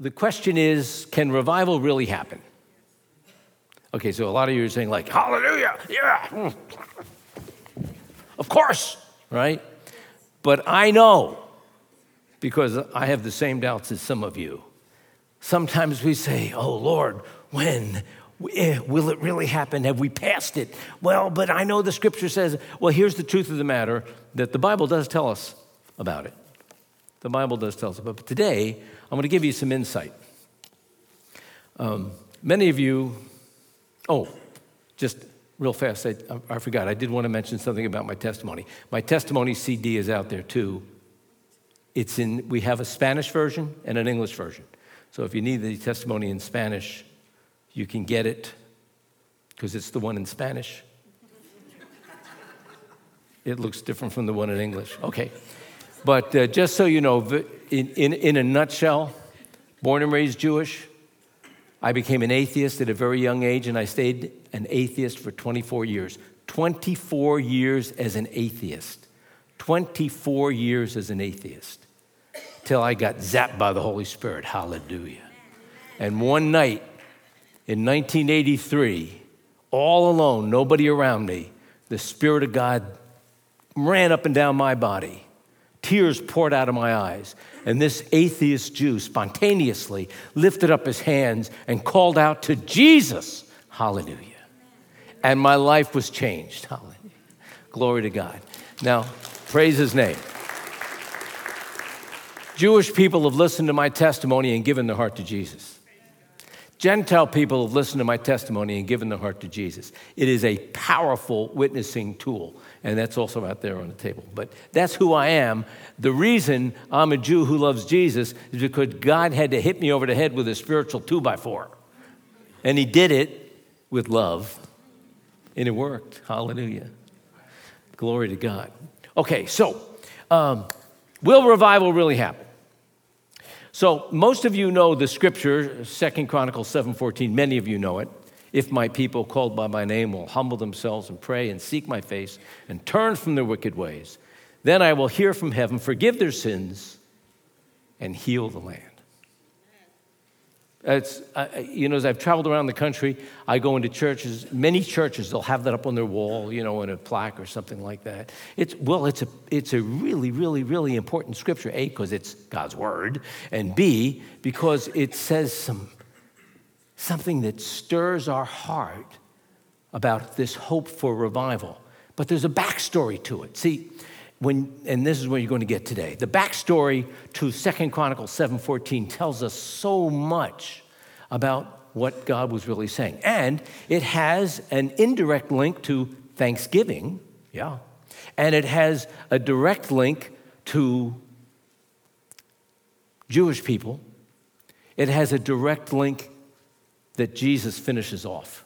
the question is can revival really happen? Okay, so a lot of you are saying, like, hallelujah, yeah, of course, right? But I know, because I have the same doubts as some of you. Sometimes we say, oh Lord, when? Eh, will it really happen? Have we passed it? Well, but I know the scripture says, well, here's the truth of the matter that the Bible does tell us about it. The Bible does tell us about it. But today, I'm going to give you some insight. Um, many of you, oh, just real fast, I, I forgot. I did want to mention something about my testimony. My testimony CD is out there too. It's in, we have a Spanish version and an English version. So if you need the testimony in Spanish, you can get it because it's the one in Spanish. It looks different from the one in English. Okay. But uh, just so you know, in, in, in a nutshell, born and raised Jewish, I became an atheist at a very young age, and I stayed an atheist for 24 years. 24 years as an atheist. 24 years as an atheist. Till I got zapped by the Holy Spirit. Hallelujah. And one night in 1983, all alone, nobody around me, the Spirit of God ran up and down my body. Tears poured out of my eyes. And this atheist Jew spontaneously lifted up his hands and called out to Jesus. Hallelujah. And my life was changed. Hallelujah. Glory to God. Now, praise his name. Jewish people have listened to my testimony and given their heart to Jesus. Gentile people have listened to my testimony and given their heart to Jesus. It is a powerful witnessing tool, and that's also out there on the table. But that's who I am. The reason I'm a Jew who loves Jesus is because God had to hit me over the head with a spiritual two by four. And He did it with love, and it worked. Hallelujah. Glory to God. Okay, so um, will revival really happen? So most of you know the scripture, Second Chronicles 7:14. Many of you know it. If my people called by my name will humble themselves and pray and seek my face and turn from their wicked ways, then I will hear from heaven, forgive their sins, and heal the land. It's, you know, as I've traveled around the country, I go into churches. Many churches, they'll have that up on their wall, you know, in a plaque or something like that. It's, well, it's a, it's a really, really, really important scripture, A, because it's God's word, and B, because it says some, something that stirs our heart about this hope for revival. But there's a backstory to it. See, when, and this is what you're going to get today. The backstory to Second Chronicles 7:14 tells us so much about what God was really saying. And it has an indirect link to Thanksgiving, yeah. And it has a direct link to Jewish people. It has a direct link that Jesus finishes off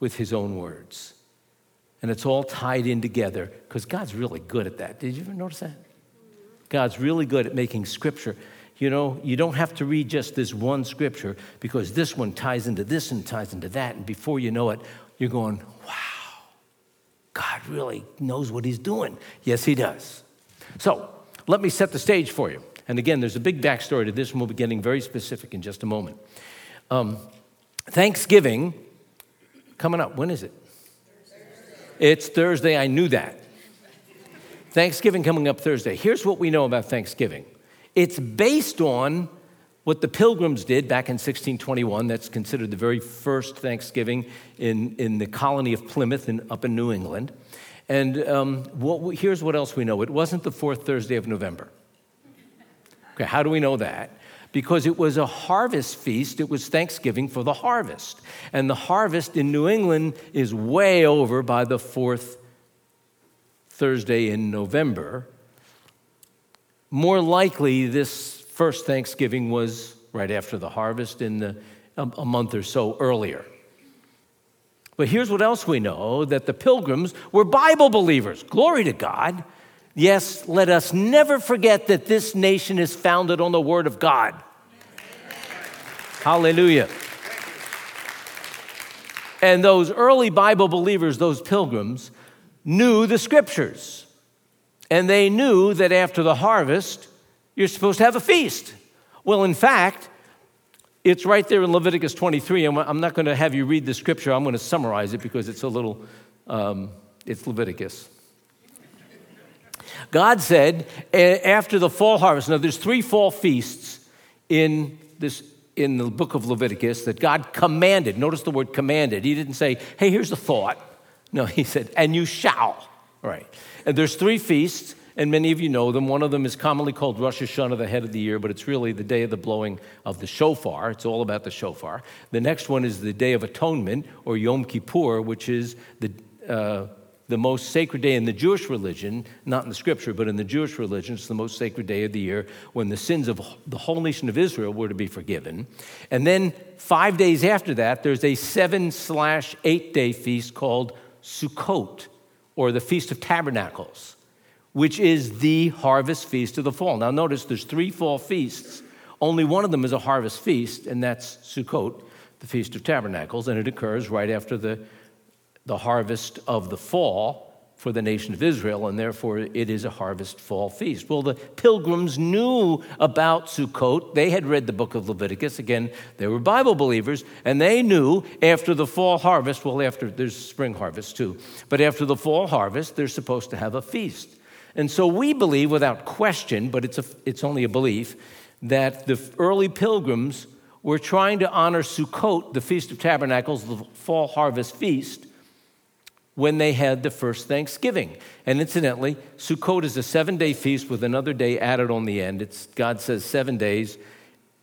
with his own words. And it's all tied in together because God's really good at that. Did you ever notice that? God's really good at making scripture. You know, you don't have to read just this one scripture because this one ties into this and ties into that. And before you know it, you're going, wow, God really knows what he's doing. Yes, he does. So let me set the stage for you. And again, there's a big backstory to this, and we'll be getting very specific in just a moment. Um, Thanksgiving coming up. When is it? It's Thursday. I knew that. Thanksgiving coming up Thursday. Here's what we know about Thanksgiving it's based on what the pilgrims did back in 1621. That's considered the very first Thanksgiving in, in the colony of Plymouth in, up in New England. And um, what, here's what else we know it wasn't the fourth Thursday of November. Okay, how do we know that? Because it was a harvest feast. It was Thanksgiving for the harvest. And the harvest in New England is way over by the fourth Thursday in November. More likely, this first Thanksgiving was right after the harvest in the, a, a month or so earlier. But here's what else we know that the pilgrims were Bible believers. Glory to God. Yes, let us never forget that this nation is founded on the Word of God. Hallelujah. And those early Bible believers, those pilgrims, knew the scriptures. And they knew that after the harvest, you're supposed to have a feast. Well, in fact, It's right there in Leviticus 23. And I'm not going to have you read the scripture. I'm going to summarize it because it's a little, um, it's Leviticus. God said after the fall harvest, now there's three fall feasts in this in the book of Leviticus that God commanded. Notice the word commanded. He didn't say, hey, here's a thought. No, he said, and you shall. All right. And there's three feasts, and many of you know them. One of them is commonly called Rosh Hashanah, the head of the year, but it's really the day of the blowing of the shofar. It's all about the shofar. The next one is the Day of Atonement, or Yom Kippur, which is the uh, the most sacred day in the Jewish religion, not in the scripture, but in the Jewish religion, it's the most sacred day of the year when the sins of the whole nation of Israel were to be forgiven. And then five days after that, there's a seven slash eight day feast called Sukkot, or the Feast of Tabernacles, which is the harvest feast of the fall. Now, notice there's three fall feasts. Only one of them is a harvest feast, and that's Sukkot, the Feast of Tabernacles, and it occurs right after the the harvest of the fall for the nation of Israel, and therefore it is a harvest fall feast. Well, the pilgrims knew about Sukkot. They had read the book of Leviticus. Again, they were Bible believers, and they knew after the fall harvest, well, after there's spring harvest too, but after the fall harvest, they're supposed to have a feast. And so we believe without question, but it's, a, it's only a belief, that the early pilgrims were trying to honor Sukkot, the Feast of Tabernacles, the fall harvest feast, when they had the first Thanksgiving. And incidentally, Sukkot is a seven day feast with another day added on the end. It's, God says, seven days.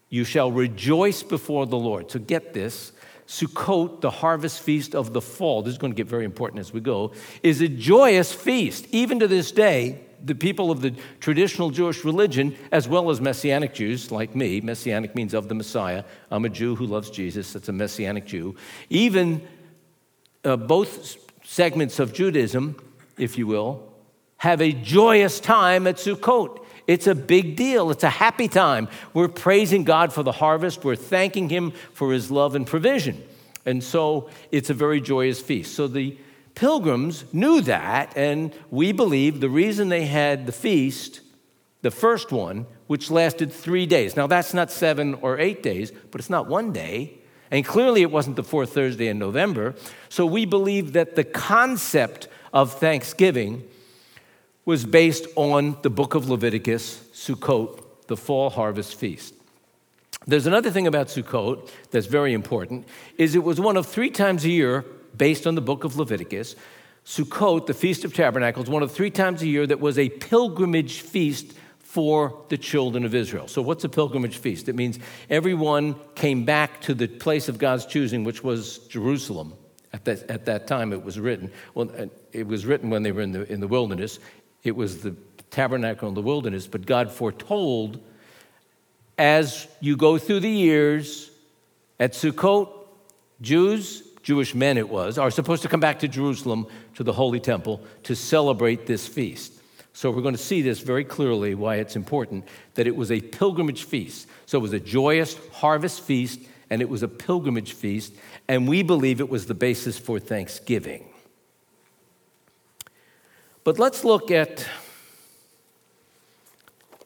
You shall rejoice before the Lord. So get this. Sukkot, the harvest feast of the fall, this is going to get very important as we go, is a joyous feast. Even to this day, the people of the traditional Jewish religion, as well as Messianic Jews like me, Messianic means of the Messiah. I'm a Jew who loves Jesus, that's a Messianic Jew. Even uh, both segments of Judaism, if you will, have a joyous time at Sukkot. It's a big deal. It's a happy time. We're praising God for the harvest. We're thanking Him for His love and provision. And so it's a very joyous feast. So the pilgrims knew that, and we believe the reason they had the feast, the first one, which lasted three days. Now, that's not seven or eight days, but it's not one day. And clearly, it wasn't the fourth Thursday in November. So we believe that the concept of Thanksgiving was based on the book of Leviticus, Sukkot, the fall harvest feast. There's another thing about Sukkot that's very important is it was one of three times a year based on the book of Leviticus. Sukkot, the Feast of Tabernacles, one of three times a year that was a pilgrimage feast for the children of Israel. So, what's a pilgrimage feast? It means everyone came back to the place of God's choosing, which was Jerusalem. At that, at that time, it was written. Well, it was written when they were in the, in the wilderness. It was the tabernacle in the wilderness, but God foretold as you go through the years at Sukkot, Jews, Jewish men it was, are supposed to come back to Jerusalem to the Holy Temple to celebrate this feast. So we're going to see this very clearly why it's important that it was a pilgrimage feast. So it was a joyous harvest feast and it was a pilgrimage feast, and we believe it was the basis for Thanksgiving. But let's look at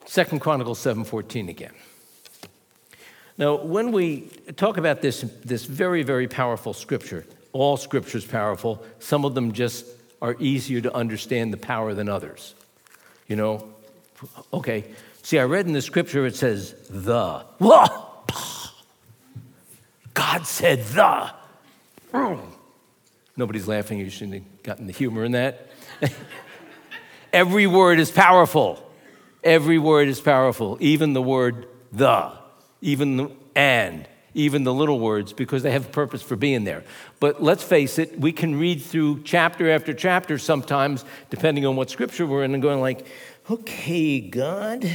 Second Chronicles 7:14 again. Now, when we talk about this, this very, very powerful scripture, all scripture is powerful. Some of them just are easier to understand the power than others. You know, okay. See, I read in the scripture it says the. God said the. Nobody's laughing. You shouldn't have gotten the humor in that. Every word is powerful. Every word is powerful. Even the word the, even the and, even the little words, because they have a purpose for being there. But let's face it, we can read through chapter after chapter sometimes, depending on what scripture we're in, and going like, okay, God,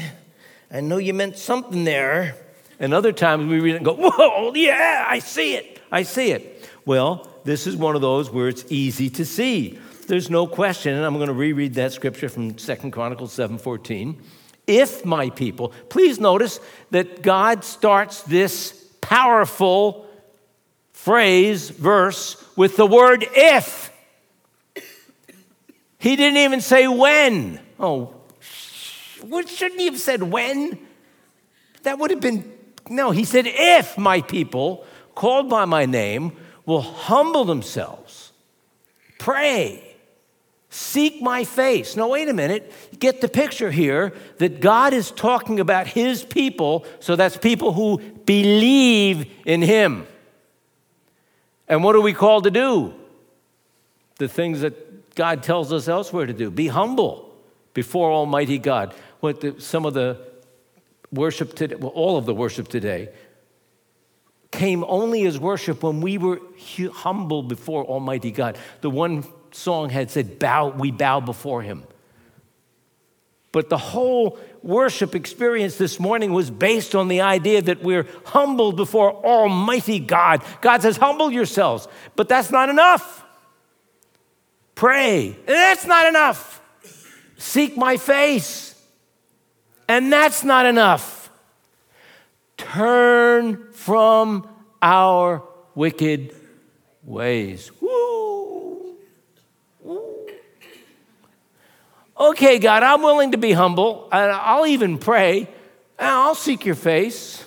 I know you meant something there. And other times we read it and go, whoa, yeah, I see it. I see it. Well, this is one of those where it's easy to see. There's no question, and I'm going to reread that scripture from Second Chronicles 7:14. If my people, please notice that God starts this powerful phrase, verse, with the word if. He didn't even say when. Oh, what, shouldn't he have said when? That would have been No, he said, if my people called by my name will humble themselves, pray, seek my face. Now, wait a minute. Get the picture here that God is talking about his people, so that's people who believe in him. And what are we called to do? The things that God tells us elsewhere to do. Be humble before Almighty God. What the, some of the worship today, well, all of the worship today, came only as worship when we were humble before Almighty God. The one song had said, bow, we bow before him. But the whole worship experience this morning was based on the idea that we're humbled before Almighty God. God says, humble yourselves, but that's not enough. Pray, that's not enough. Seek my face, and that's not enough. Turn from our wicked ways. Okay, God, I'm willing to be humble, I'll even pray, I'll seek your face.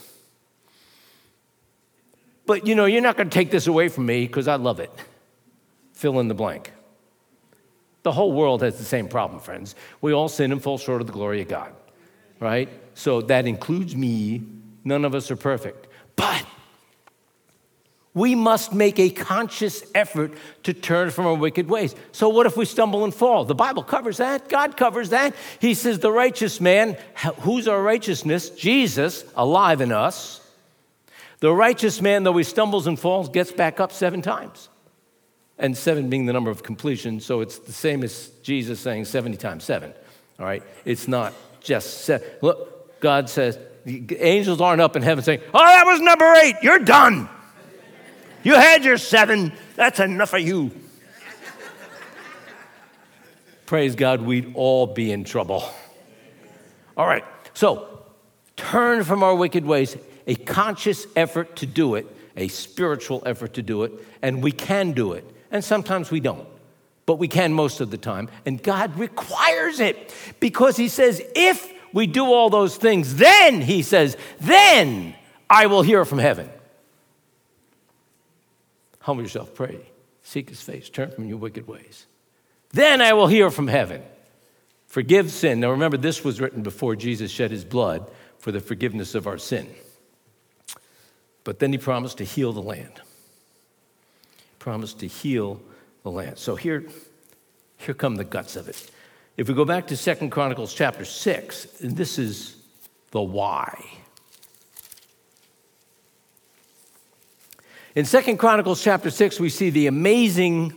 But you know, you're not going to take this away from me because I love it. Fill in the blank. The whole world has the same problem, friends. We all sin and fall short of the glory of God, right? So that includes me. None of us are perfect. But we must make a conscious effort to turn from our wicked ways. So, what if we stumble and fall? The Bible covers that. God covers that. He says, The righteous man, who's our righteousness? Jesus, alive in us. The righteous man, though he stumbles and falls, gets back up seven times. And seven being the number of completion, so it's the same as Jesus saying 70 times seven. All right? It's not just seven. Look, God says, angels aren't up in heaven saying, Oh, that was number eight. You're done. You had your seven, that's enough of you. Praise God, we'd all be in trouble. All right, so turn from our wicked ways, a conscious effort to do it, a spiritual effort to do it, and we can do it. And sometimes we don't, but we can most of the time. And God requires it because He says, if we do all those things, then, He says, then I will hear from heaven. Humble yourself, pray, seek his face, turn from your wicked ways. Then I will hear from heaven. Forgive sin. Now remember, this was written before Jesus shed his blood for the forgiveness of our sin. But then he promised to heal the land. He promised to heal the land. So here, here come the guts of it. If we go back to Second Chronicles chapter 6, and this is the why. In Second Chronicles chapter 6, we see the amazing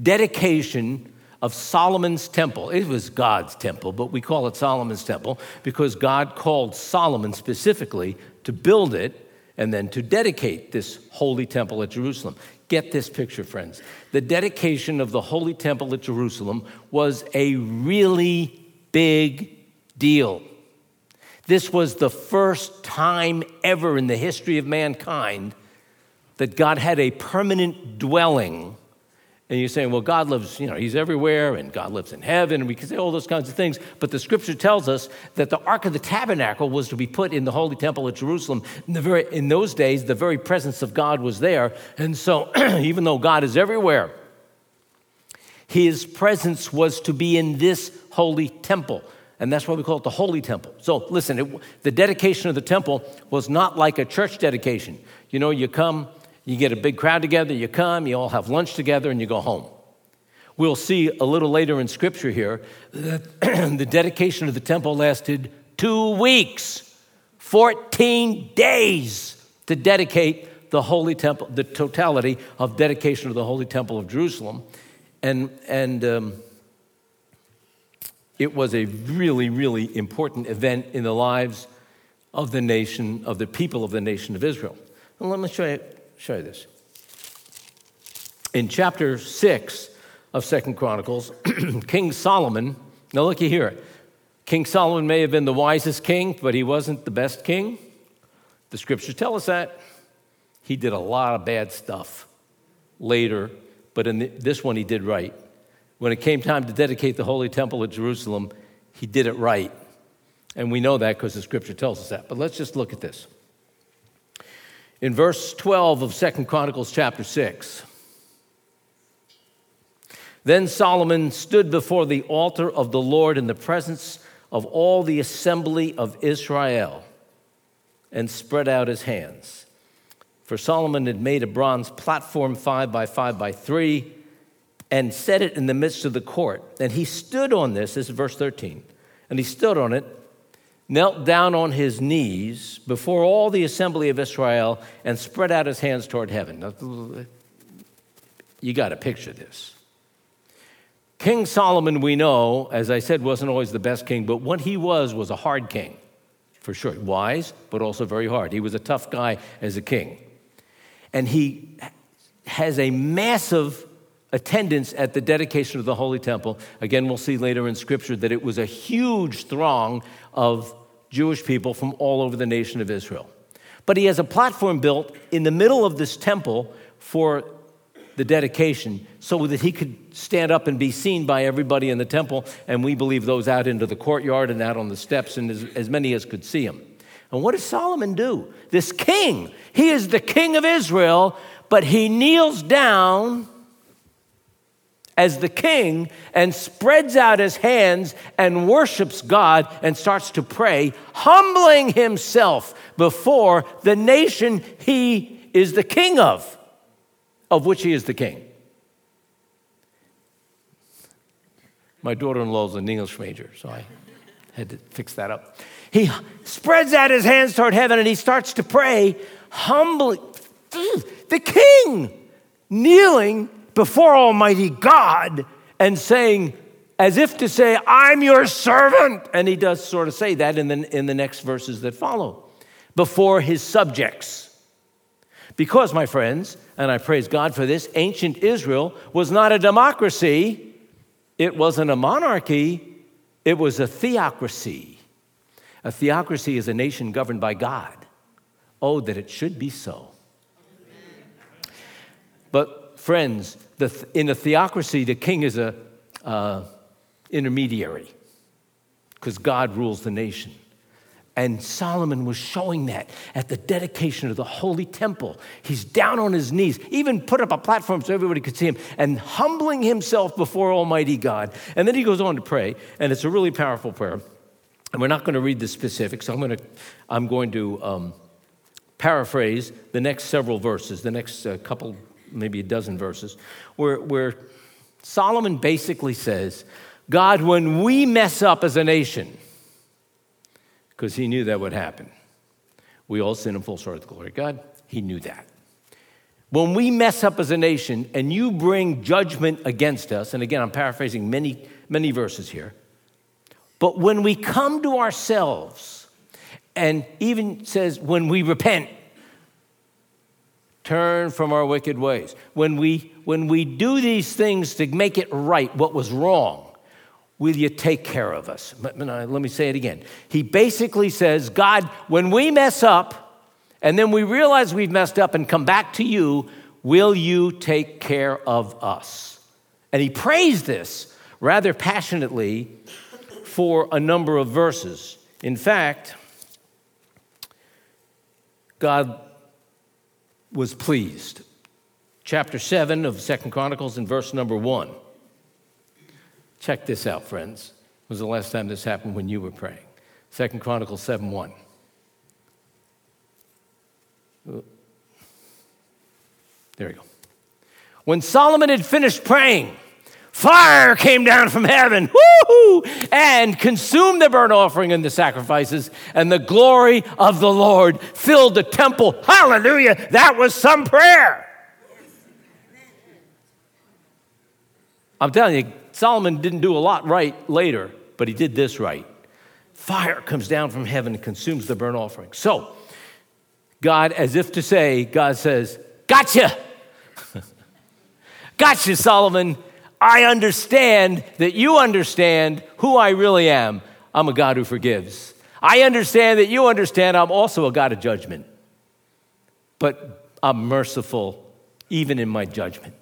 dedication of Solomon's temple. It was God's temple, but we call it Solomon's temple because God called Solomon specifically to build it and then to dedicate this holy temple at Jerusalem. Get this picture, friends. The dedication of the holy temple at Jerusalem was a really big deal. This was the first time ever in the history of mankind that God had a permanent dwelling. And you're saying, well, God lives, you know, He's everywhere and God lives in heaven, and we can say all those kinds of things. But the scripture tells us that the Ark of the Tabernacle was to be put in the Holy Temple at Jerusalem. In, very, in those days, the very presence of God was there. And so, even though God is everywhere, His presence was to be in this holy temple. And that's why we call it the Holy Temple. So, listen, it, the dedication of the temple was not like a church dedication. You know, you come you get a big crowd together, you come, you all have lunch together, and you go home. We'll see a little later in scripture here that the dedication of the temple lasted two weeks, 14 days to dedicate the holy temple, the totality of dedication of the holy temple of Jerusalem. And, and um, it was a really, really important event in the lives of the nation, of the people of the nation of Israel. Let me show you show you this. In chapter 6 of Second Chronicles, King Solomon, now looky here. King Solomon may have been the wisest king, but he wasn't the best king. The scriptures tell us that. He did a lot of bad stuff later, but in this one he did right. When it came time to dedicate the Holy Temple at Jerusalem, he did it right. And we know that because the scripture tells us that. But let's just look at this. In verse 12 of Second Chronicles chapter 6. Then Solomon stood before the altar of the Lord in the presence of all the assembly of Israel and spread out his hands. For Solomon had made a bronze platform five by five by three and set it in the midst of the court. And he stood on this, this is verse 13, and he stood on it, knelt down on his knees before all the assembly of Israel, and spread out his hands toward heaven. you got to picture this. King Solomon, we know, as I said, wasn't always the best king, but what he was was a hard king, for sure. Wise, but also very hard. He was a tough guy as a king. And he has a massive attendance at the dedication of the Holy Temple. Again, we'll see later in Scripture that it was a huge throng of Jewish people from all over the nation of Israel. But he has a platform built in the middle of this temple for the dedication so that he could stand up and be seen by everybody in the temple. And we believe those out into the courtyard and out on the steps, and as, as many as could see him. And what does Solomon do? This king, he is the king of Israel, but he kneels down as the king and spreads out his hands and worships God and starts to pray, humbling himself before the nation he is the king of, of which he is the king. My daughter in law is an English major, so I had to fix that up. He spreads out his hands toward heaven and he starts to pray, humbly. The king kneeling before Almighty God and saying, as if to say, I'm your servant. And he does sort of say that in the, in the next verses that follow, before his subjects. Because, my friends, and I praise God for this, ancient Israel was not a democracy, it wasn't a monarchy, it was a theocracy. A theocracy is a nation governed by God. Oh, that it should be so. But, friends, the, in a theocracy, the king is a uh, intermediary because God rules the nation. And Solomon was showing that at the dedication of the holy temple. He's down on his knees, even put up a platform so everybody could see him, and humbling himself before Almighty God. And then he goes on to pray, and it's a really powerful prayer. And we're not going to read the specifics. I'm going to, I'm going to um, paraphrase the next several verses, the next uh, couple maybe a dozen verses, where, where Solomon basically says, God, when we mess up as a nation, because he knew that would happen, we all sin and fall short of the glory of God. He knew that. When we mess up as a nation and you bring judgment against us, and again, I'm paraphrasing many, many verses here, but when we come to ourselves, and even says, when we repent, turn from our wicked ways. When we, when we do these things to make it right, what was wrong, will you take care of us? Let me say it again. He basically says, God, when we mess up and then we realize we've messed up and come back to you, will you take care of us? And he prays this rather passionately for a number of verses. In fact, God was pleased. Chapter 7 of Second Chronicles and verse number 1. Check this out, friends. Was the last time this happened when you were praying. Second Chronicles 7 1. There we go. When Solomon had finished praying, Fire came down from heaven and consumed the burnt offering and the sacrifices, and the glory of the Lord filled the temple. Hallelujah! That was some prayer. I'm telling you, Solomon didn't do a lot right later, but he did this right. Fire comes down from heaven and consumes the burnt offering. So, God, as if to say, God says, Gotcha! gotcha, Solomon. I understand that you understand who I really am. I'm a God who forgives. I understand that you understand I'm also a God of judgment. But I'm merciful even in my judgment.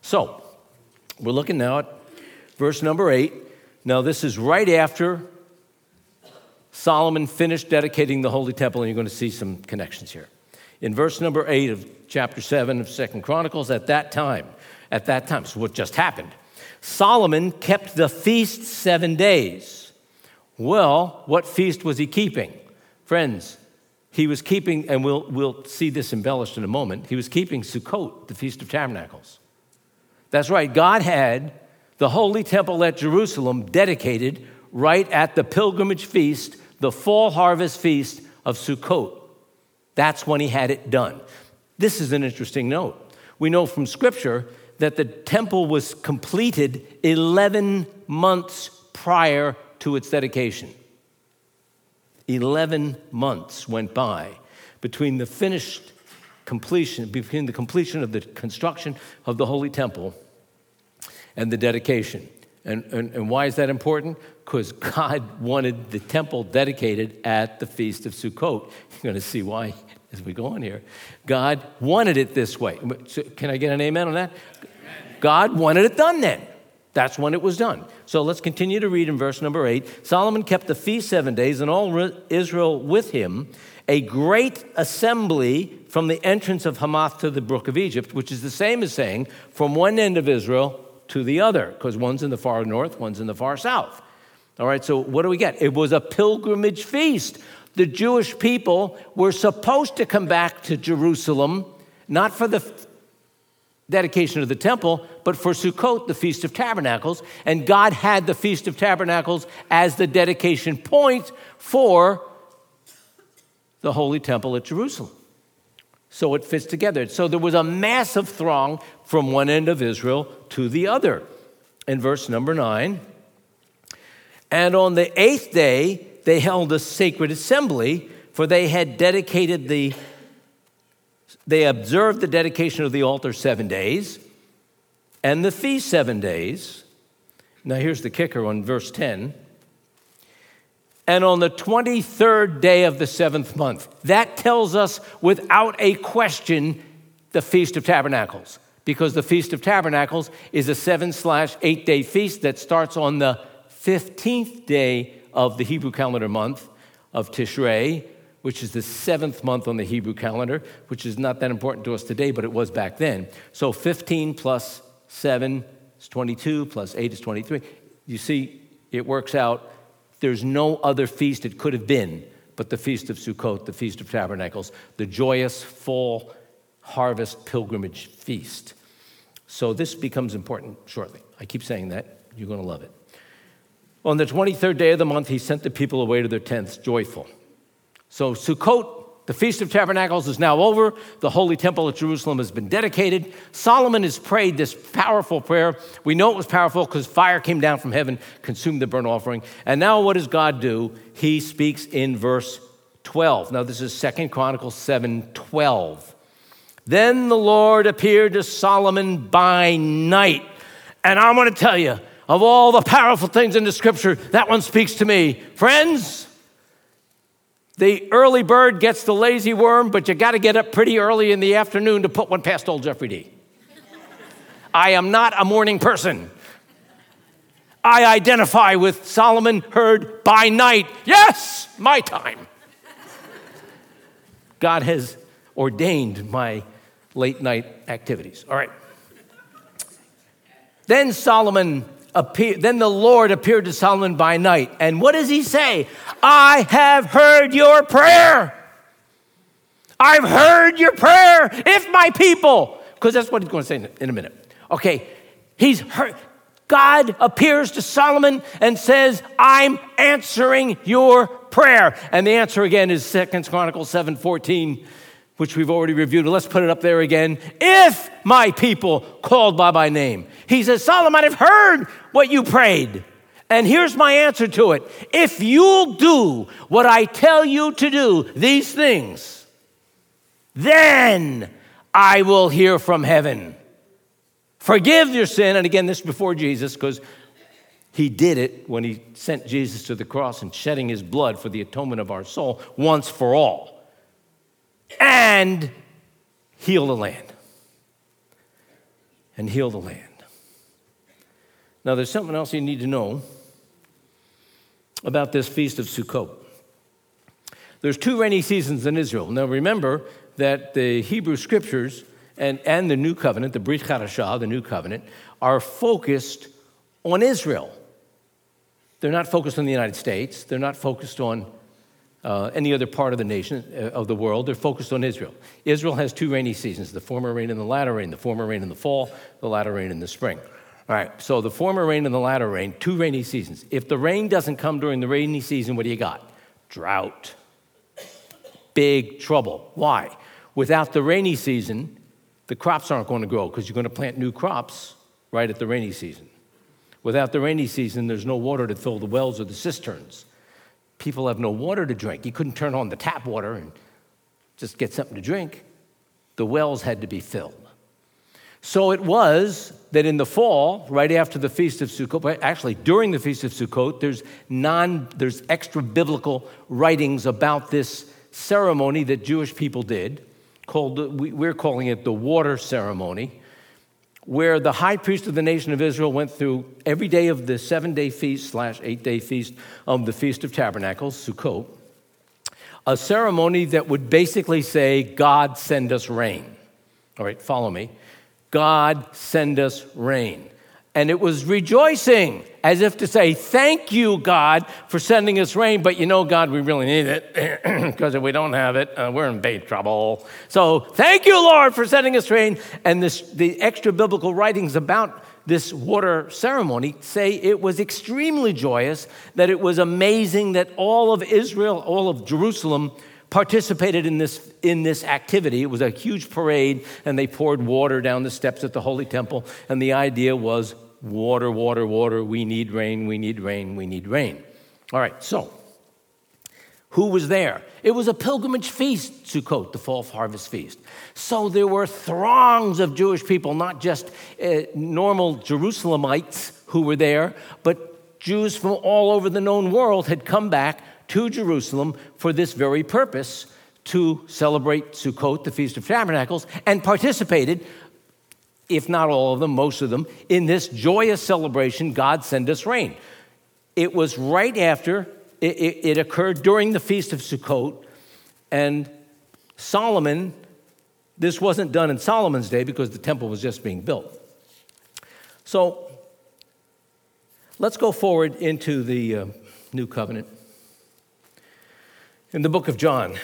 So, we're looking now at verse number eight. Now, this is right after Solomon finished dedicating the Holy Temple, and you're going to see some connections here. In verse number 8 of chapter 7 of Second Chronicles, at that time, at that time, so what just happened, Solomon kept the feast seven days. Well, what feast was he keeping? Friends, he was keeping, and we'll, we'll see this embellished in a moment, he was keeping Sukkot, the Feast of Tabernacles. That's right, God had the Holy Temple at Jerusalem dedicated right at the pilgrimage feast, the fall harvest feast of Sukkot. That's when he had it done. This is an interesting note. We know from Scripture that the temple was completed 11 months prior to its dedication. 11 months went by between the finished completion, between the completion of the construction of the Holy Temple and the dedication. And, and, and why is that important? Because God wanted the temple dedicated at the Feast of Sukkot. You're going to see why as we go on here. God wanted it this way. So can I get an amen on that? God wanted it done then. That's when it was done. So let's continue to read in verse number eight. Solomon kept the feast seven days, and all Israel with him, a great assembly from the entrance of Hamath to the brook of Egypt, which is the same as saying from one end of Israel to the other, because one's in the far north, one's in the far south. All right, so what do we get? It was a pilgrimage feast. The Jewish people were supposed to come back to Jerusalem, not for the dedication of the temple, but for Sukkot, the Feast of Tabernacles. And God had the Feast of Tabernacles as the dedication point for the Holy Temple at Jerusalem. So it fits together. So there was a massive throng from one end of Israel to the other. In verse number nine, and on the eighth day, they held a sacred assembly, for they had dedicated the they observed the dedication of the altar seven days and the feast seven days. Now, here's the kicker on verse 10. And on the 23rd day of the seventh month, that tells us without a question the Feast of Tabernacles, because the Feast of Tabernacles is a seven slash eight day feast that starts on the 15th day of the Hebrew calendar month of Tishrei, which is the seventh month on the Hebrew calendar, which is not that important to us today, but it was back then. So 15 plus 7 is 22, plus 8 is 23. You see, it works out. There's no other feast it could have been but the Feast of Sukkot, the Feast of Tabernacles, the joyous fall harvest pilgrimage feast. So this becomes important shortly. I keep saying that. You're going to love it. On the 23rd day of the month, he sent the people away to their tents, joyful. So Sukkot, the Feast of Tabernacles, is now over. The Holy Temple at Jerusalem has been dedicated. Solomon has prayed this powerful prayer. We know it was powerful because fire came down from heaven, consumed the burnt offering. And now what does God do? He speaks in verse 12. Now this is Second Chronicles 7 12. Then the Lord appeared to Solomon by night. And I'm going to tell you, of all the powerful things in the scripture, that one speaks to me. Friends, the early bird gets the lazy worm, but you got to get up pretty early in the afternoon to put one past old Jeffrey D. I am not a morning person. I identify with Solomon heard by night. Yes, my time. God has ordained my late night activities. All right. Then Solomon appear, then the Lord appeared to Solomon by night. And what does he say? I have heard your prayer. I've heard your prayer. If my people, because that's what he's going to say in a minute. Okay, he's heard. God appears to Solomon and says, I'm answering your prayer. And the answer again is Second Chronicles 7 14 which we've already reviewed. Let's put it up there again. If my people called by my name. He says, Solomon, I've heard what you prayed. And here's my answer to it. If you'll do what I tell you to do, these things, then I will hear from heaven. Forgive your sin. And again, this before Jesus, because he did it when he sent Jesus to the cross and shedding his blood for the atonement of our soul once for all and heal the land. And heal the land. Now, there's something else you need to know about this Feast of Sukkot. There's two rainy seasons in Israel. Now remember that the Hebrew scriptures and, and the New Covenant, the Brit Chadashah, the New Covenant, are focused on Israel. They're not focused on the United States. They're not focused on uh, any other part of the nation, uh, of the world. They're focused on Israel. Israel has two rainy seasons the former rain and the latter rain. The former rain in the fall, the latter rain in the spring. All right, so the former rain and the latter rain, two rainy seasons. If the rain doesn't come during the rainy season, what do you got? Drought. Big trouble. Why? Without the rainy season, the crops aren't going to grow because you're going to plant new crops right at the rainy season. Without the rainy season, there's no water to fill the wells or the cisterns. People have no water to drink. You couldn't turn on the tap water and just get something to drink. The wells had to be filled. So it was that in the fall, right after the Feast of Sukkot, actually during the Feast of Sukkot, there's, non, there's extra biblical writings about this ceremony that Jewish people did, called, we're calling it the water ceremony, where the high priest of the nation of Israel went through every day of the seven day feast slash eight day feast of the Feast of Tabernacles, Sukkot, a ceremony that would basically say, God send us rain. All right, follow me. God, send us rain. And it was rejoicing, as if to say, Thank you, God, for sending us rain. But you know, God, we really need it because if we don't have it, uh, we're in big trouble. So thank you, Lord, for sending us rain. And this, the extra biblical writings about this water ceremony say it was extremely joyous, that it was amazing that all of Israel, all of Jerusalem, participated in this, in this activity. It was a huge parade, and they poured water down the steps at the Holy Temple. And the idea was water, water, water. We need rain, we need rain, we need rain. All right, so who was there? It was a pilgrimage feast, Sukkot, the fall harvest feast. So there were throngs of Jewish people, not just uh, normal Jerusalemites who were there, but Jews from all over the known world had come back to Jerusalem for this very purpose to celebrate Sukkot, the Feast of Tabernacles, and participated, if not all of them, most of them, in this joyous celebration God send us rain. It was right after, it, it, it occurred during the Feast of Sukkot, and Solomon, this wasn't done in Solomon's day because the temple was just being built. So let's go forward into the uh, new covenant in the book of John.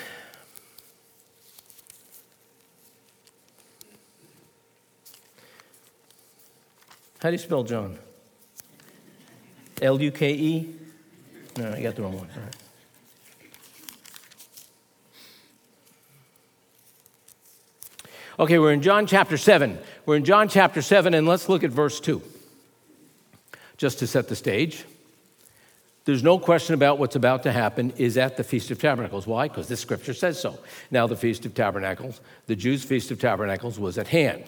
How do you spell John? L U K E? No, I got the wrong one. Okay, we're in John chapter 7. We're in John chapter 7, and let's look at verse 2, just to set the stage. There's no question about what's about to happen is at the Feast of Tabernacles. Why? Because the scripture says so. Now, the Feast of Tabernacles, the Jews' Feast of Tabernacles was at hand.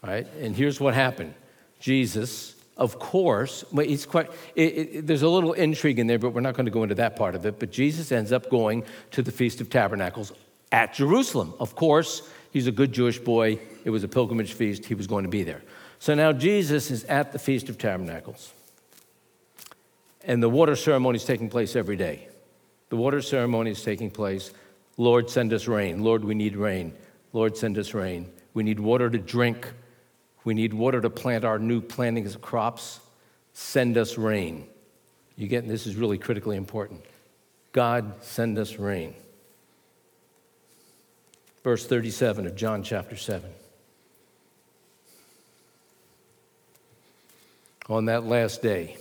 Right? And here's what happened Jesus, of course, it's quite, it, it, there's a little intrigue in there, but we're not going to go into that part of it. But Jesus ends up going to the Feast of Tabernacles at Jerusalem. Of course, he's a good Jewish boy. It was a pilgrimage feast. He was going to be there. So now Jesus is at the Feast of Tabernacles. And the water ceremony is taking place every day. The water ceremony is taking place. Lord, send us rain. Lord, we need rain. Lord, send us rain. We need water to drink. We need water to plant our new plantings of crops. Send us rain. You get this is really critically important. God, send us rain. Verse 37 of John chapter 7. On that last day,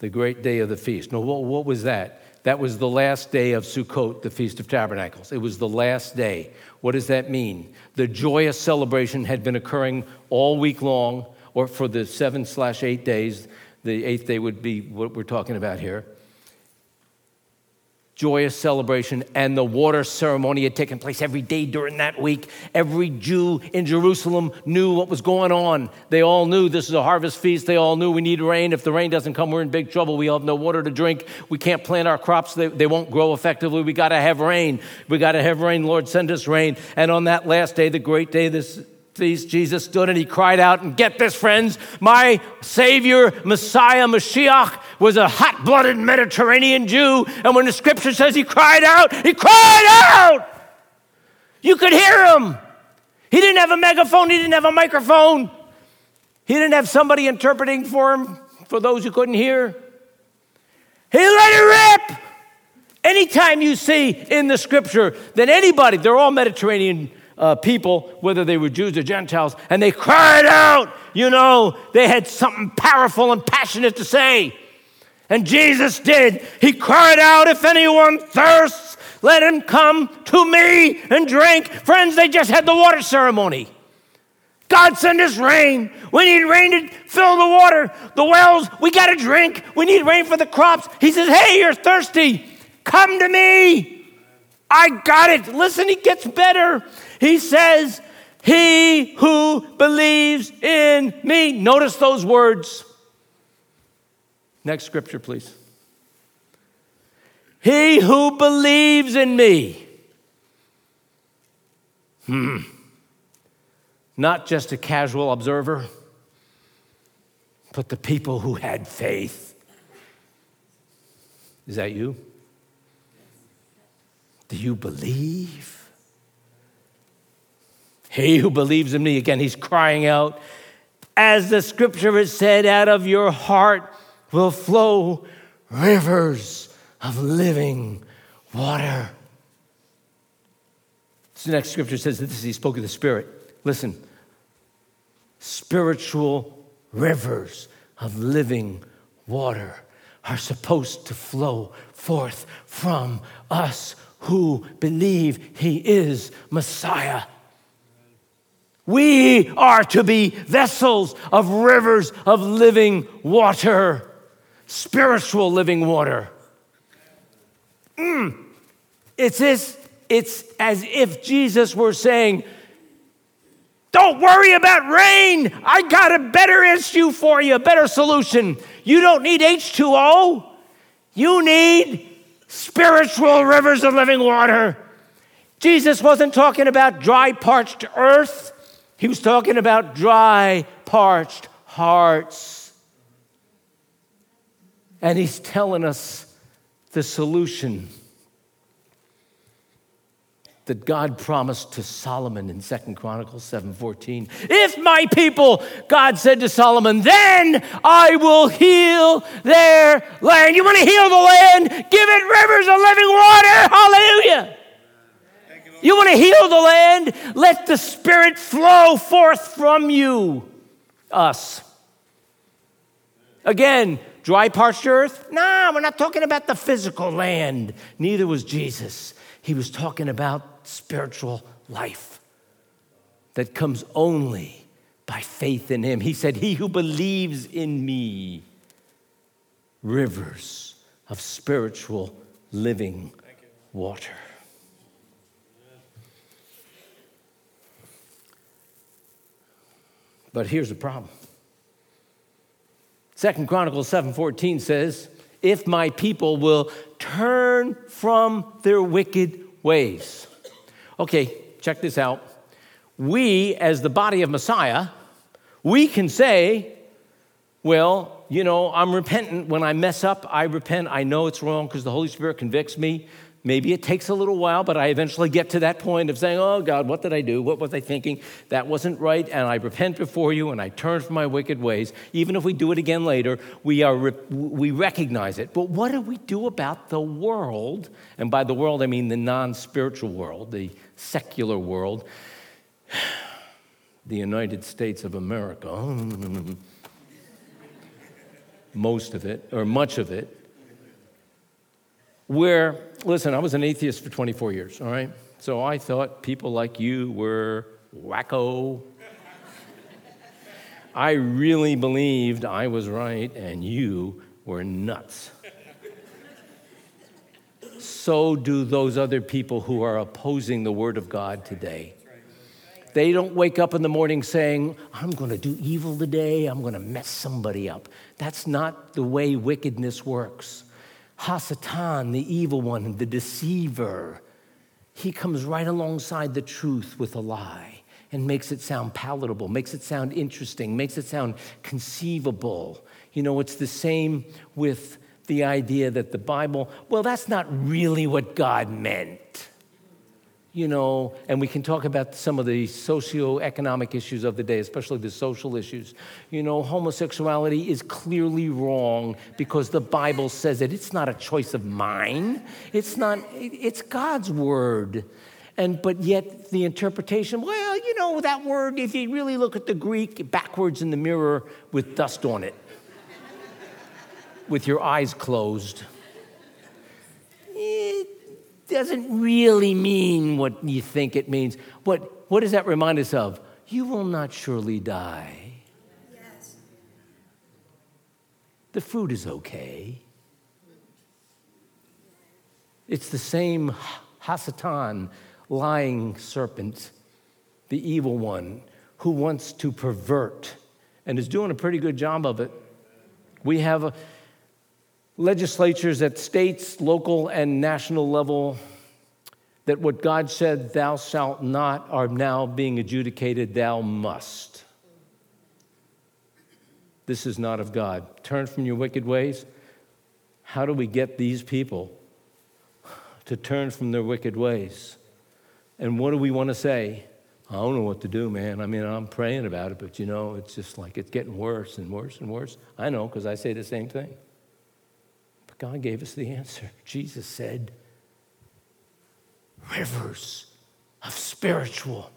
the great day of the feast. No, what, what was that? That was the last day of Sukkot, the Feast of Tabernacles. It was the last day. What does that mean? The joyous celebration had been occurring all week long, or for the seven slash eight days. The eighth day would be what we're talking about here joyous celebration, and the water ceremony had taken place every day during that week. Every Jew in Jerusalem knew what was going on. They all knew this is a harvest feast. They all knew we need rain. If the rain doesn't come, we're in big trouble. We have no water to drink. We can't plant our crops, they, they won't grow effectively. We got to have rain. We got to have rain. Lord, send us rain. And on that last day, the great day, this Jesus stood and he cried out, and get this, friends, my Savior, Messiah, Mashiach, was a hot blooded Mediterranean Jew. And when the scripture says he cried out, he cried out! You could hear him. He didn't have a megaphone, he didn't have a microphone, he didn't have somebody interpreting for him for those who couldn't hear. He let it rip. Anytime you see in the scripture that anybody, they're all Mediterranean uh, people, whether they were Jews or Gentiles, and they cried out, you know, they had something powerful and passionate to say. And Jesus did. He cried out, If anyone thirsts, let him come to me and drink. Friends, they just had the water ceremony. God send us rain. We need rain to fill the water, the wells. We got to drink. We need rain for the crops. He says, Hey, you're thirsty. Come to me. I got it. Listen, he gets better. He says, He who believes in me. Notice those words. Next scripture, please. He who believes in me. Hmm. Not just a casual observer, but the people who had faith. Is that you? Do you believe? He who believes in me, again, he's crying out, as the scripture has said, out of your heart will flow rivers of living water. So the next scripture says that this he spoke of the Spirit. Listen, spiritual rivers of living water are supposed to flow forth from us who believe he is Messiah. We are to be vessels of rivers of living water, spiritual living water. Mm. It's, it's as if Jesus were saying, Don't worry about rain. I got a better issue for you, a better solution. You don't need H2O, you need spiritual rivers of living water. Jesus wasn't talking about dry, parched earth. He was talking about dry, parched hearts. And he's telling us the solution that God promised to Solomon in Second Chronicles 7:14. If my people, God said to Solomon, then I will heal their land. You want to heal the land? Give it rivers of living water. Hallelujah. You want to heal the land? Let the Spirit flow forth from you, us. Again, dry, parched earth? Nah, we're not talking about the physical land. Neither was Jesus. He was talking about spiritual life that comes only by faith in Him. He said, He who believes in me, rivers of spiritual living water. But here's the problem. Second Chronicles 7:14 says, "If my people will turn from their wicked ways." Okay, check this out. We as the body of Messiah, we can say, well, you know, I'm repentant when I mess up, I repent. I know it's wrong because the Holy Spirit convicts me. Maybe it takes a little while, but I eventually get to that point of saying, Oh God, what did I do? What was I thinking? That wasn't right. And I repent before you and I turn from my wicked ways. Even if we do it again later, we, are, we recognize it. But what do we do about the world? And by the world, I mean the non spiritual world, the secular world, the United States of America. Most of it, or much of it, where, listen, I was an atheist for 24 years, all right? So I thought people like you were wacko. I really believed I was right and you were nuts. So do those other people who are opposing the Word of God today. They don't wake up in the morning saying, I'm going to do evil today, I'm going to mess somebody up. That's not the way wickedness works. Hasatan, the evil one, the deceiver, he comes right alongside the truth with a lie. and makes it sound palatable, makes it sound interesting, makes it sound conceivable. You know, it's the same with the idea that the Bible, well, that's not really what God meant. You know, and we can talk about some of the socio-economic issues of the day, especially the social issues. You know, homosexuality is clearly wrong because the Bible says it. It's not a choice of mine. It's not, it's God's word. And but yet the interpretation, well, you know, that word, if you really look at the Greek, backwards in the mirror with dust on it with your eyes closed. It doesn't really mean what you think it means. What, what does that remind us of? You will not surely die. Yes. The fruit is okay. It's the same Hasatan, lying serpent, the evil one, who wants to pervert and is doing a pretty good job of it. We have a, legislatures at states, local, and national level that what God said, thou shalt not, are now being adjudicated, thou must. This is not of God. Turn from your wicked ways. How do we get these people to turn from their wicked ways? And what do we want to say? I don't know what to do, man. I mean, I'm praying about it, but you know, it's just like it's getting worse and worse and worse. I know because I say the same thing. God gave us the answer. Jesus said, rivers of spiritual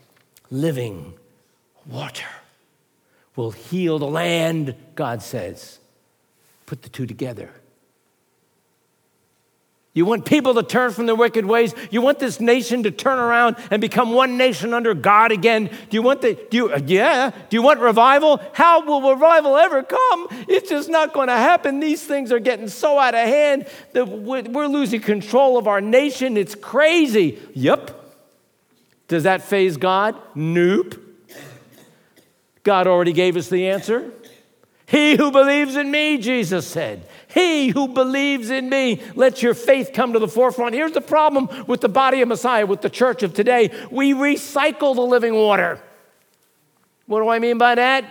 living water will heal the land, God says. Put the two together. You want people to turn from their wicked ways. You want this nation to turn around and become one nation under God again. Do you want the, do you, uh, yeah. Do you want revival? How will revival ever come? It's just not going to happen. These things are getting so out of hand that we're losing control of our nation. It's crazy. Yep. Does that faze God? Nope. God already gave us the answer. He who believes in me, Jesus said, he who believes in me, let your faith come to the forefront. Here's the problem with the body of Messiah, with the church of today. We recycle the living water. What do I mean by that?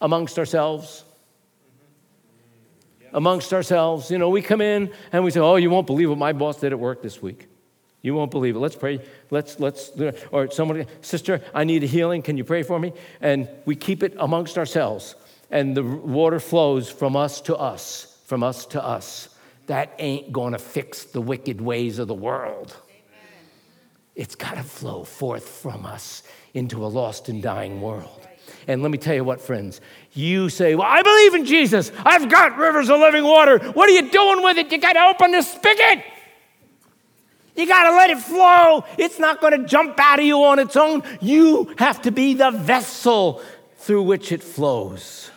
Amongst ourselves. Amongst ourselves. You know, we come in and we say, Oh, you won't believe what my boss did at work this week. You won't believe it. Let's pray. Let's, let's, uh, or somebody, sister, I need a healing. Can you pray for me? And we keep it amongst ourselves. And the water flows from us to us from us to us. That ain't to fix the wicked ways of the world. Amen. It's got to flow forth from us into a lost and dying world. And let me tell you what, friends, you say, Well, I believe in Jesus. I've got rivers of living water. What are you doing with it? You got to open the spigot. You got to let it flow. It's not going to jump out of you on its own. You have to be the vessel through which it flows.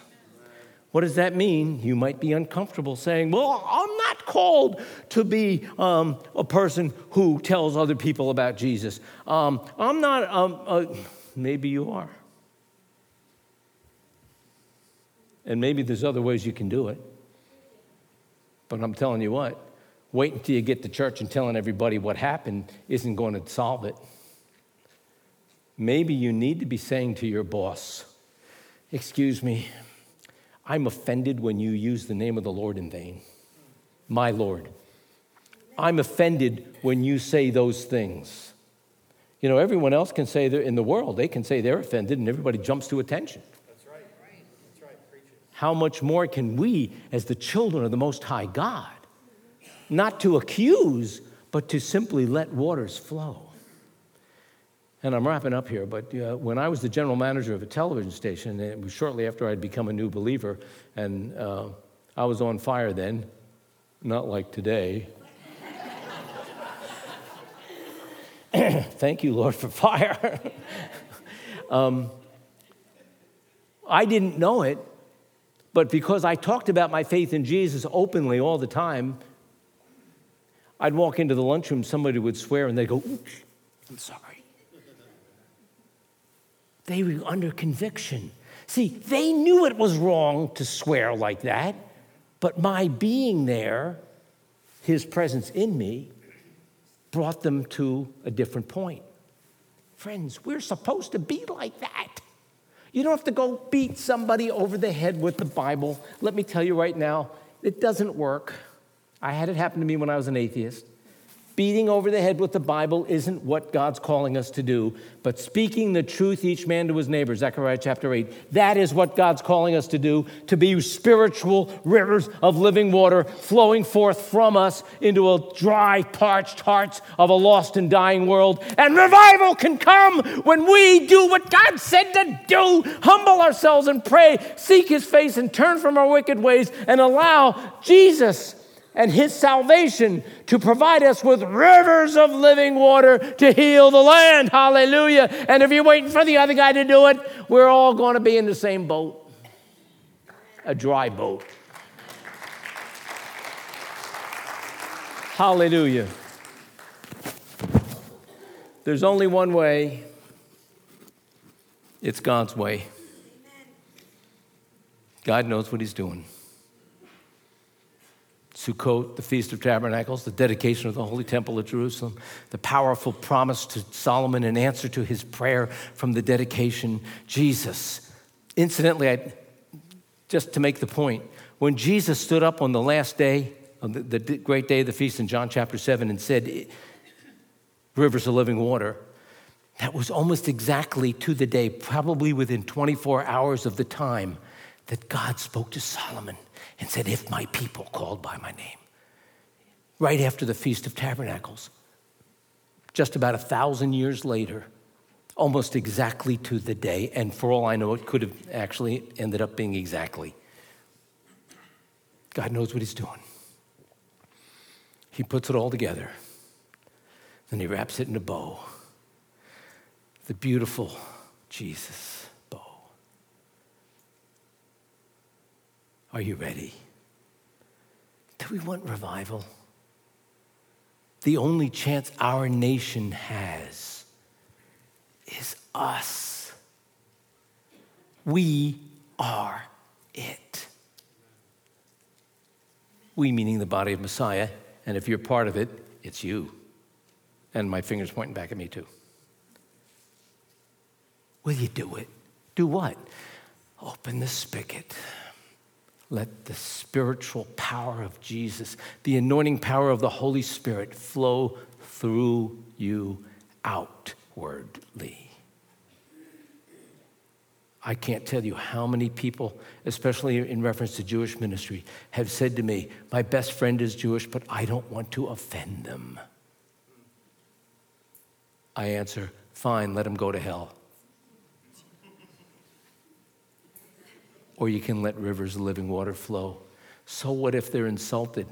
What does that mean? You might be uncomfortable saying, Well, I'm not called to be um, a person who tells other people about Jesus. Um, I'm not, um, uh, maybe you are. And maybe there's other ways you can do it. But I'm telling you what, wait until you get to church and telling everybody what happened isn't going to solve it. Maybe you need to be saying to your boss, Excuse me, I'm offended when you use the name of the Lord in vain. My Lord. I'm offended when you say those things. You know, everyone else can say in the world, they can say they're offended and everybody jumps to attention. That's right. That's right. How much more can we, as the children of the Most High God, not to accuse, but to simply let waters flow? And I'm wrapping up here, but uh, when I was the general manager of a television station, it was shortly after I'd become a new believer, and uh, I was on fire then, not like today. Thank you, Lord, for fire. um, I didn't know it, but because I talked about my faith in Jesus openly all the time, I'd walk into the lunchroom, somebody would swear, and they'd go, I'm sorry. They were under conviction. See, they knew it was wrong to swear like that, but my being there, his presence in me, brought them to a different point. Friends, we're supposed to be like that. You don't have to go beat somebody over the head with the Bible. Let me tell you right now, it doesn't work. I had it happen to me when I was an atheist beating over the head with the Bible isn't what God's calling us to do, but speaking the truth each man to his neighbor, Zechariah chapter 8. That is what God's calling us to do, to be spiritual rivers of living water flowing forth from us into a dry, parched hearts of a lost and dying world. And revival can come when we do what God said to do humble ourselves and pray, seek his face, and turn from our wicked ways, and allow Jesus and his salvation to provide us with rivers of living water to heal the land. Hallelujah. And if you're waiting for the other guy to do it, we're all going to be in the same boat a dry boat. Hallelujah. There's only one way. It's God's way. God knows what He's doing. Sukkot, the Feast of Tabernacles, the dedication of the Holy Temple at Jerusalem, the powerful promise to Solomon in answer to his prayer from the dedication, Jesus. Incidentally, I, just to make the point, when Jesus stood up on the last day, on the, the great day of the feast in John chapter 7, and said, Rivers of living water, that was almost exactly to the day, probably within 24 hours of the time that God spoke to Solomon and said, If my people called by my name. Right after the Feast of Tabernacles, just about a thousand years later, almost exactly to the day, and for all I know, it could have actually ended up being exactly. God knows what He's doing. He puts it all together, then He wraps it in a bow. The beautiful Jesus. Are you ready? Do we want revival? The only chance our nation has is us. We are it. We, meaning the body of Messiah, and if you're part of it, it's you. And my finger's pointing back at me, too. Will you do it? Do what? Open the spigot. Let the spiritual power of Jesus, the anointing power of the Holy Spirit flow through you outwardly. I can't tell you how many people, especially in reference to Jewish ministry, have said to me, My best friend is Jewish, but I don't want to offend them. I answer, Fine, let him go to hell. Or you can let rivers of living water flow. So, what if they're insulted?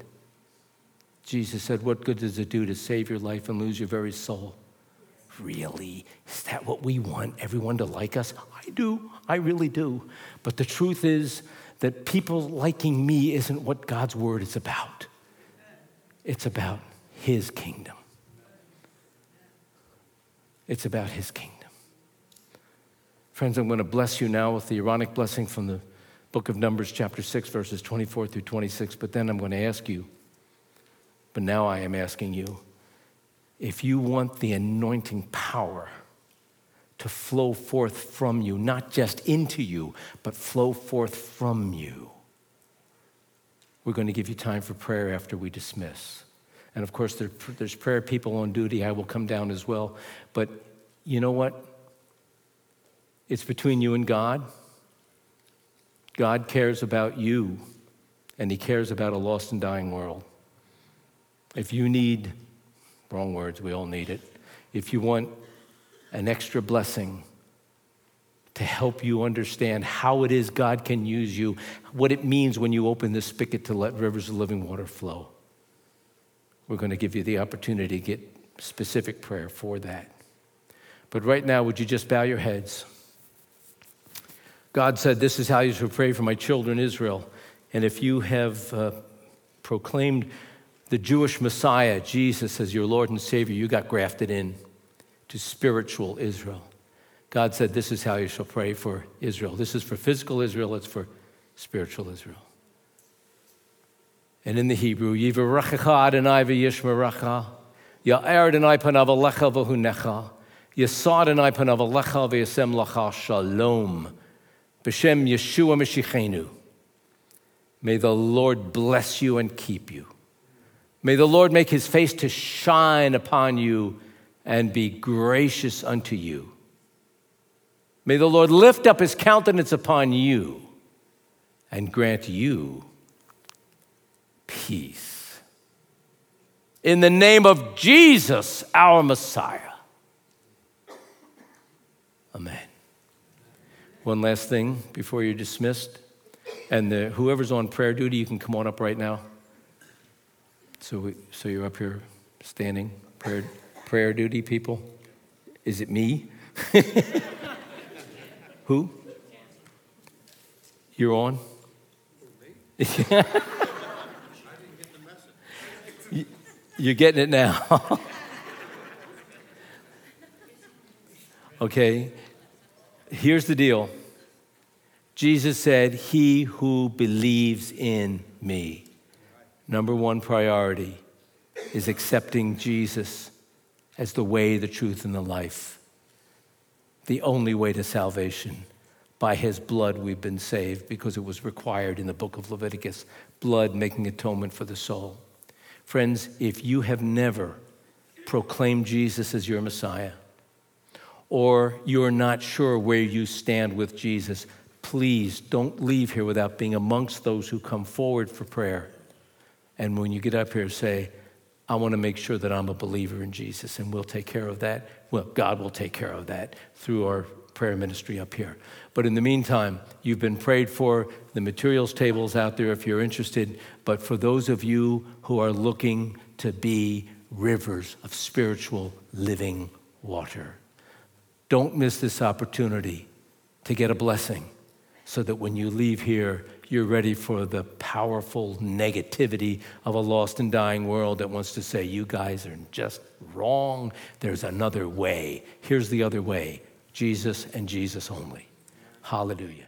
Jesus said, What good does it do to save your life and lose your very soul? Really? Is that what we want? Everyone to like us? I do. I really do. But the truth is that people liking me isn't what God's word is about, it's about His kingdom. It's about His kingdom. Friends, I'm going to bless you now with the Aaronic blessing from the book of Numbers, chapter 6, verses 24 through 26. But then I'm going to ask you, but now I am asking you, if you want the anointing power to flow forth from you, not just into you, but flow forth from you, we're going to give you time for prayer after we dismiss. And of course, there's prayer people on duty. I will come down as well. But you know what? It's between you and God. God cares about you, and He cares about a lost and dying world. If you need, wrong words, we all need it. If you want an extra blessing to help you understand how it is God can use you, what it means when you open this spigot to let rivers of living water flow, we're going to give you the opportunity to get specific prayer for that. But right now, would you just bow your heads? God said, This is how you should pray for my children Israel. And if you have uh, proclaimed the Jewish Messiah, Jesus, as your Lord and Savior, you got grafted in to spiritual Israel. God said, This is how you shall pray for Israel. This is for physical Israel, it's for spiritual Israel. And in the Hebrew, Yivarechecha Adonai v'yishmerecha, Ya'er Adonai panav alecha v'hunecha, Yisa Adonai panav Alecha v'yasem lacha shalom. B'shem Yeshua Mashiachenu. May the Lord bless you and keep you. May the Lord make his face to shine upon you and be gracious unto you. May the Lord lift up his countenance upon you and grant you peace. In the name of Jesus, our Messiah. Amen. One last thing before you're dismissed. And the, whoever's on prayer duty, you can come on up right now. So, we, so you're up here standing, prayer, prayer duty people. Is it me? Who? You're on? You're getting it now. okay, here's the deal Jesus said, He who believes in me. Number one priority is accepting Jesus as the way, the truth, and the life. The only way to salvation. By his blood, we've been saved because it was required in the book of Leviticus blood making atonement for the soul. Friends, if you have never proclaimed Jesus as your Messiah, or you're not sure where you stand with Jesus, please don't leave here without being amongst those who come forward for prayer. And when you get up here, say, I want to make sure that I'm a believer in Jesus, and we'll take care of that. Well, God will take care of that through our prayer ministry up here. But in the meantime, you've been prayed for. The materials table's out there if you're interested. But for those of you who are looking to be rivers of spiritual living water, don't miss this opportunity to get a blessing so that when you leave here, you're ready for the powerful negativity of a lost and dying world that wants to say, You guys are just wrong. There's another way. Here's the other way Jesus and Jesus only. Hallelujah.